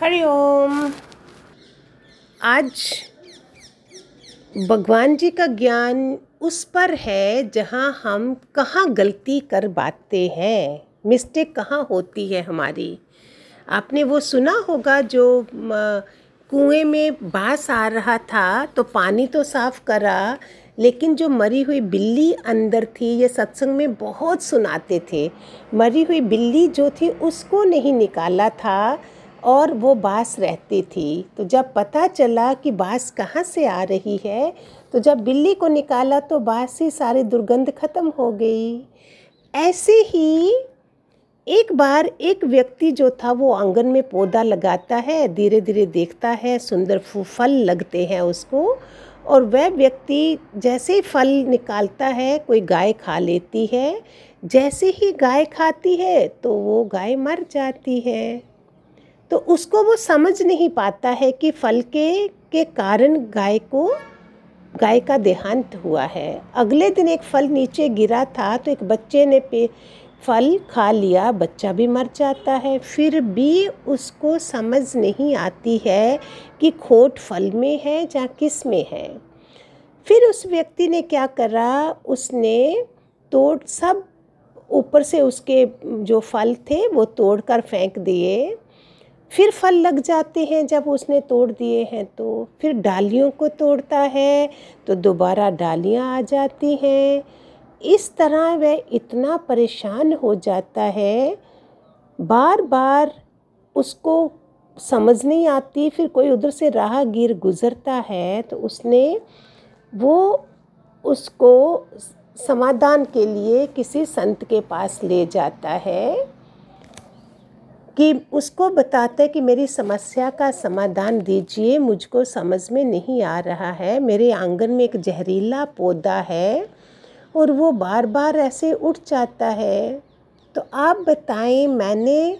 हरिओम आज भगवान जी का ज्ञान उस पर है जहाँ हम कहाँ गलती कर बाते हैं मिस्टेक कहाँ होती है हमारी। आपने वो सुना होगा जो कुएँ में बास आ रहा था तो पानी तो साफ़ करा, लेकिन जो मरी हुई बिल्ली अंदर थी, ये सत्संग में बहुत सुनाते थे। मरी हुई बिल्ली जो थी, उसको नहीं निकाला था और वो बास रहती थी। तो जब पता चला कि बास कहाँ से आ रही है तो जब बिल्ली को निकाला तो बास से सारी दुर्गंध खत्म हो गई। ऐसे ही एक बार एक व्यक्ति जो था, वो आँगन में पौधा लगाता है धीरे धीरे देखता है, सुंदर फल लगते हैं उसको। और वह व्यक्ति जैसे ही फल निकालता है, कोई गाय खा लेती है, जैसे ही गाय खाती है तो वो गाय मर जाती है। तो उसको वो समझ नहीं पाता है कि फल के कारण गाय को, गाय का देहांत हुआ है। अगले दिन एक फल नीचे गिरा था तो एक बच्चे ने पे, फल खा लिया, बच्चा भी मर जाता है। फिर भी उसको समझ नहीं आती है कि खोट फल में है या किसमें है। फिर उस व्यक्ति ने क्या करा? उसने तोड़, सब ऊपर से उसके जो फल थे वो तोड़ कर फेंक दिए। फिर फल लग जाते हैं जब उसने तोड़ दिए हैं तो फिर डालियों को तोड़ता है तो दोबारा डालियाँ आ जाती हैं। इस तरह वह इतना परेशान हो जाता है। बार बार उसको समझ नहीं आती, फिर कोई उधर से राहगीर गुज़रता है तो उसने वो उसको समाधान के लिए किसी संत के पास ले जाता है। कि उसको बताते हैं कि मेरी समस्या का समाधान दीजिए, मुझको समझ में नहीं आ रहा है। मेरे आँगन में एक जहरीला पौधा है और वो बार बार ऐसे उठ जाता है। तो आप बताएँ, मैंने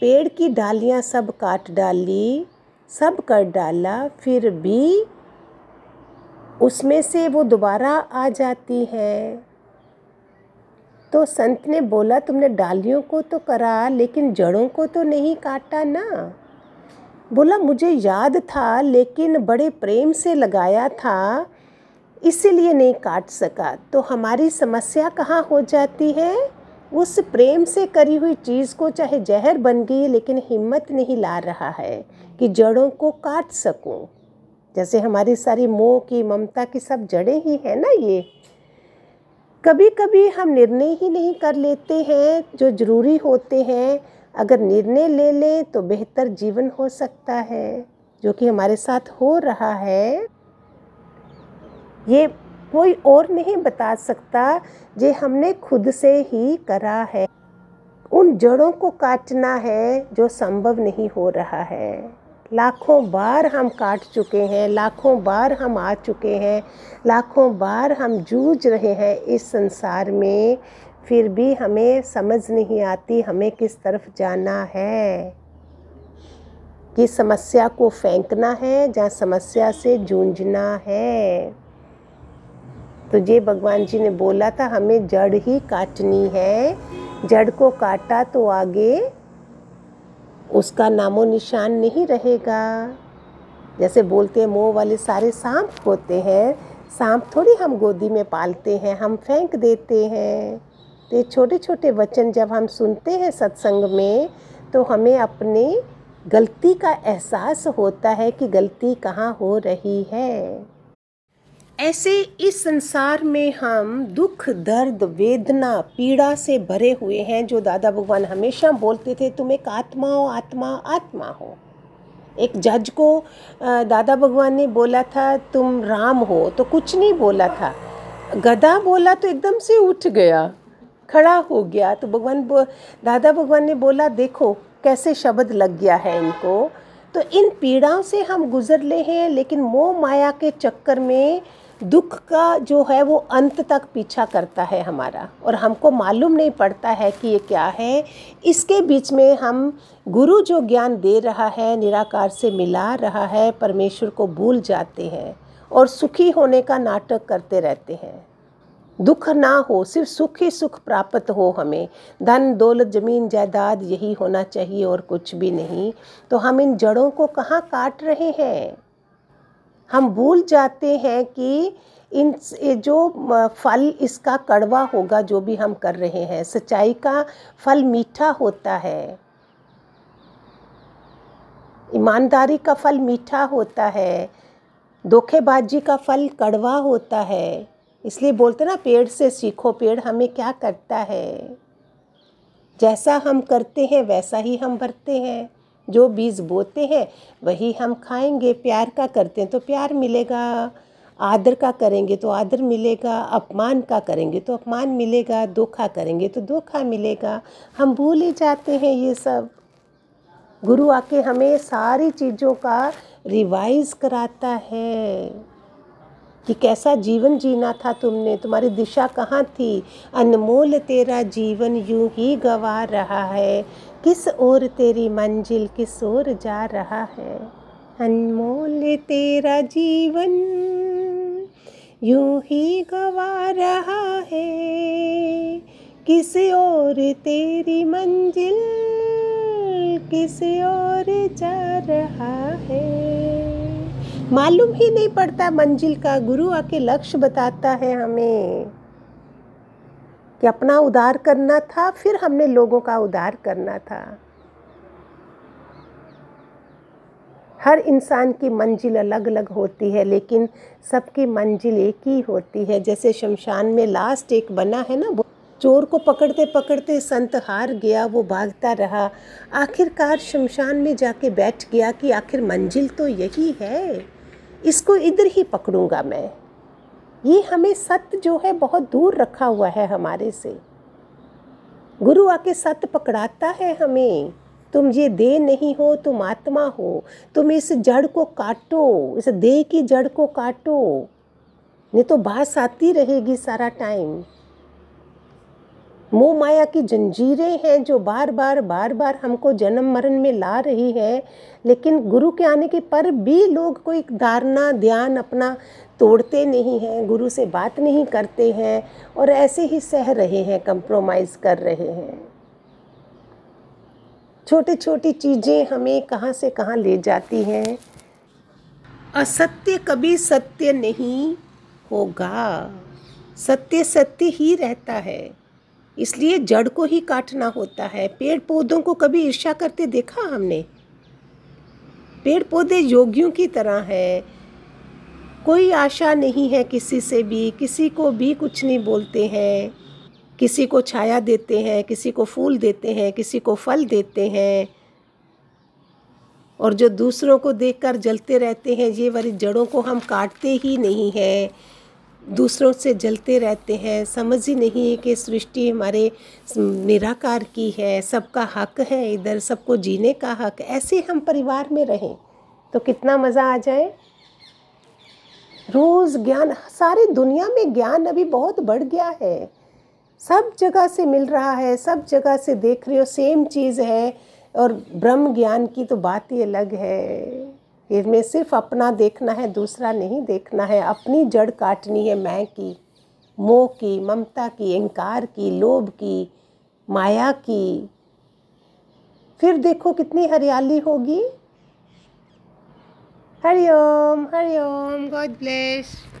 पेड़ की डालियाँ सब काट डाली, सब कर डाला, फिर भी उसमें से वो दोबारा आ जाती है। तो संत ने बोला, तुमने डालियों को तो करा, लेकिन जड़ों को तो नहीं काटा ना? बोला, मुझे याद था, लेकिन बड़े प्रेम से लगाया था, इसीलिए नहीं काट सका। तो हमारी समस्या कहाँ हो जाती है? उस प्रेम से करी हुई चीज़ को चाहे जहर बन गई, लेकिन हिम्मत नहीं ला रहा है कि जड़ों को काट सकूँ। जैसे हमारी सारी मोह की, ममता की सब जड़ें ही हैं ना ये? कभी कभी हम निर्णय ही नहीं कर लेते हैं जो ज़रूरी होते हैं। अगर निर्णय ले लें तो बेहतर जीवन हो सकता है, जो कि हमारे साथ हो रहा है। ये कोई और नहीं बता सकता जे हमने खुद से ही करा है। उन जड़ों को काटना है जो संभव नहीं हो रहा है। लाखों बार हम काट चुके हैं, लाखों बार हम आ चुके हैं, लाखों बार हम जूझ रहे हैं इस संसार में। फिर भी हमें समझ नहीं आती हमें किस तरफ़ जाना है। कि समस्या को फेंकना है या समस्या से जूझना है। तो ये भगवान जी ने बोला था, हमें जड़ ही काटनी है। जड़ को काटा तो आगे उसका नामो निशान नहीं रहेगा। जैसे बोलते हैं, मोह वाले सारे सांप होते हैं। सांप थोड़ी हम गोदी में पालते हैं, हम फेंक देते हैं। तो ये छोटे छोटे वचन जब हम सुनते हैं सत्संग में तो हमें अपने गलती का एहसास होता है कि गलती कहाँ हो रही है। ऐसे इस संसार में हम दुख, दर्द, वेदना, पीड़ा से भरे हुए हैं जो दादा भगवान हमेशा बोलते थे, तुम एक आत्मा हो, आत्मा आत्मा हो। एक जज को दादा भगवान ने बोला था, तुम राम हो। तो कुछ नहीं बोला था। गधा बोला तो एकदम से उठ गया, खड़ा हो गया। तो भगवान दादा भगवान ने बोला, देखो, कैसे शब्द लग गया है इनको। तो इन पीड़ाओं से हम गुजर ले हैं, लेकिन मोह माया के चक्कर में दुख का जो है वो अंत तक पीछा करता है हमारा। और हमको मालूम नहीं पड़ता है कि ये क्या है। इसके बीच में हम गुरु जो ज्ञान दे रहा है, निराकार से मिला रहा है, परमेश्वर को भूल जाते हैं और सुखी होने का नाटक करते रहते हैं। दुख ना हो, सिर्फ़ सुख ही सुख प्राप्त हो हमें। धन, दौलत, ज़मीन, जायदाद, यही होना चाहिए और कुछ भी नहीं। तो हम इन जड़ों को कहाँ काट रहे हैं? हम भूल जाते हैं कि इन जो फल इसका कड़वा होगा, जो भी हम कर रहे हैं, सच्चाई का फल मीठा होता है। ईमानदारी का फल मीठा होता है। धोखेबाजी का फल कड़वा होता है। इसलिए बोलते ना, पेड़ से सीखो, पेड़ हमें क्या करता है? जैसा हम करते हैं, वैसा ही हम भरते हैं। जो बीज बोते हैं, वही हम खाएँगे। प्यार का करते हैं तो प्यार मिलेगा। आदर का करेंगे तो आदर मिलेगा। अपमान का करेंगे तो अपमान मिलेगा। धोखा करेंगे तो धोखा मिलेगा। हम भूल ही जाते हैं ये सब। गुरु आके हमें सारी चीज़ों का रिवाइज कराता है। कि कैसा जीवन जीना था तुमने? तुम्हारी दिशा कहाँ थी? अनमोल तेरा जीवन यूँ ही गवा रहा है। किस ओर तेरी मंजिल, किस ओर जा रहा है? अनमोल तेरा जीवन यूँ ही गवा रहा है। किस ओर तेरी मंजिल, किस ओर जा रहा है? मालूम ही नहीं पड़ता, मंजिल का गुरु आके लक्ष्य बताता है हमें कि अपना उदार करना था, फिर हमने लोगों का उदार करना था। हर इंसान की मंजिल अलग अलग होती है, लेकिन सबकी मंजिल एक ही होती है। जैसे शमशान में लास्ट एक बना है ना चोर को पकड़ते पकड़ते संत हार गया, वो भागता रहा। आखिरकार शमशान में जाके बैठ गया कि आखिर मंजिल तो यही है। इसको इधर ही पकड़ूँगा मैं। ये हमें सत्य जो है बहुत दूर रखा हुआ है हमारे से। गुरु आके सत्य पकड़ाता है हमें। तुम ये दे नहीं हो, तुम आत्मा हो। तुम इस जड़ को काटो, इस देह की जड़ को काटो। नहीं तो बास आती रहेगी सारा टाइम मोह माया की जंजीरें हैं जो बार बार बार बार हमको जन्म मरण में ला रही है। लेकिन गुरु के आने के पर भी लोग कोई धारणा, ध्यान अपना तोड़ते नहीं हैं, गुरु से बात नहीं करते हैं और ऐसे ही सह रहे हैं कंप्रोमाइज़ कर रहे हैं। छोटी छोटी चीज़ें हमें कहाँ से कहाँ ले जाती हैं? असत्य कभी सत्य नहीं होगा। सत्य सत्य ही रहता है। इसलिए जड़ को ही काटना होता है। पेड़ पौधों को कभी ईर्ष्या करते देखा हमने? पेड़ पौधे योगियों की तरह हैं। कोई आशा नहीं है किसी से भी, किसी को भी कुछ नहीं बोलते हैं। किसी को छाया देते हैं, किसी को फूल देते हैं, किसी को फल देते हैं। और जो दूसरों को देखकर जलते रहते हैं, ये वाली जड़ों को हम काटते ही नहीं हैं। दूसरों से जलते रहते हैं, समझ ही नहीं है कि सृष्टि हमारे निराकार की है, सबका हक है इधर, सबको जीने का हक। ऐसे हम परिवार में रहें तो कितना मज़ा आ जाए। रोज़ ज्ञान, सारी दुनिया में ज्ञान अभी बहुत बढ़ गया है। सब जगह से मिल रहा है, सब जगह से देख रहे हो, सेम चीज़ है। और ब्रह्म ज्ञान की तो बात ही अलग है। इसमें सिर्फ़ अपना देखना है, दूसरा नहीं देखना है। अपनी जड़ काटनी है, मैं की, मोह की, ममता की अहंकार की, लोभ की, माया की। फिर देखो कितनी हरियाली होगी। हरिओम हरिओम, गॉड ब्लेस।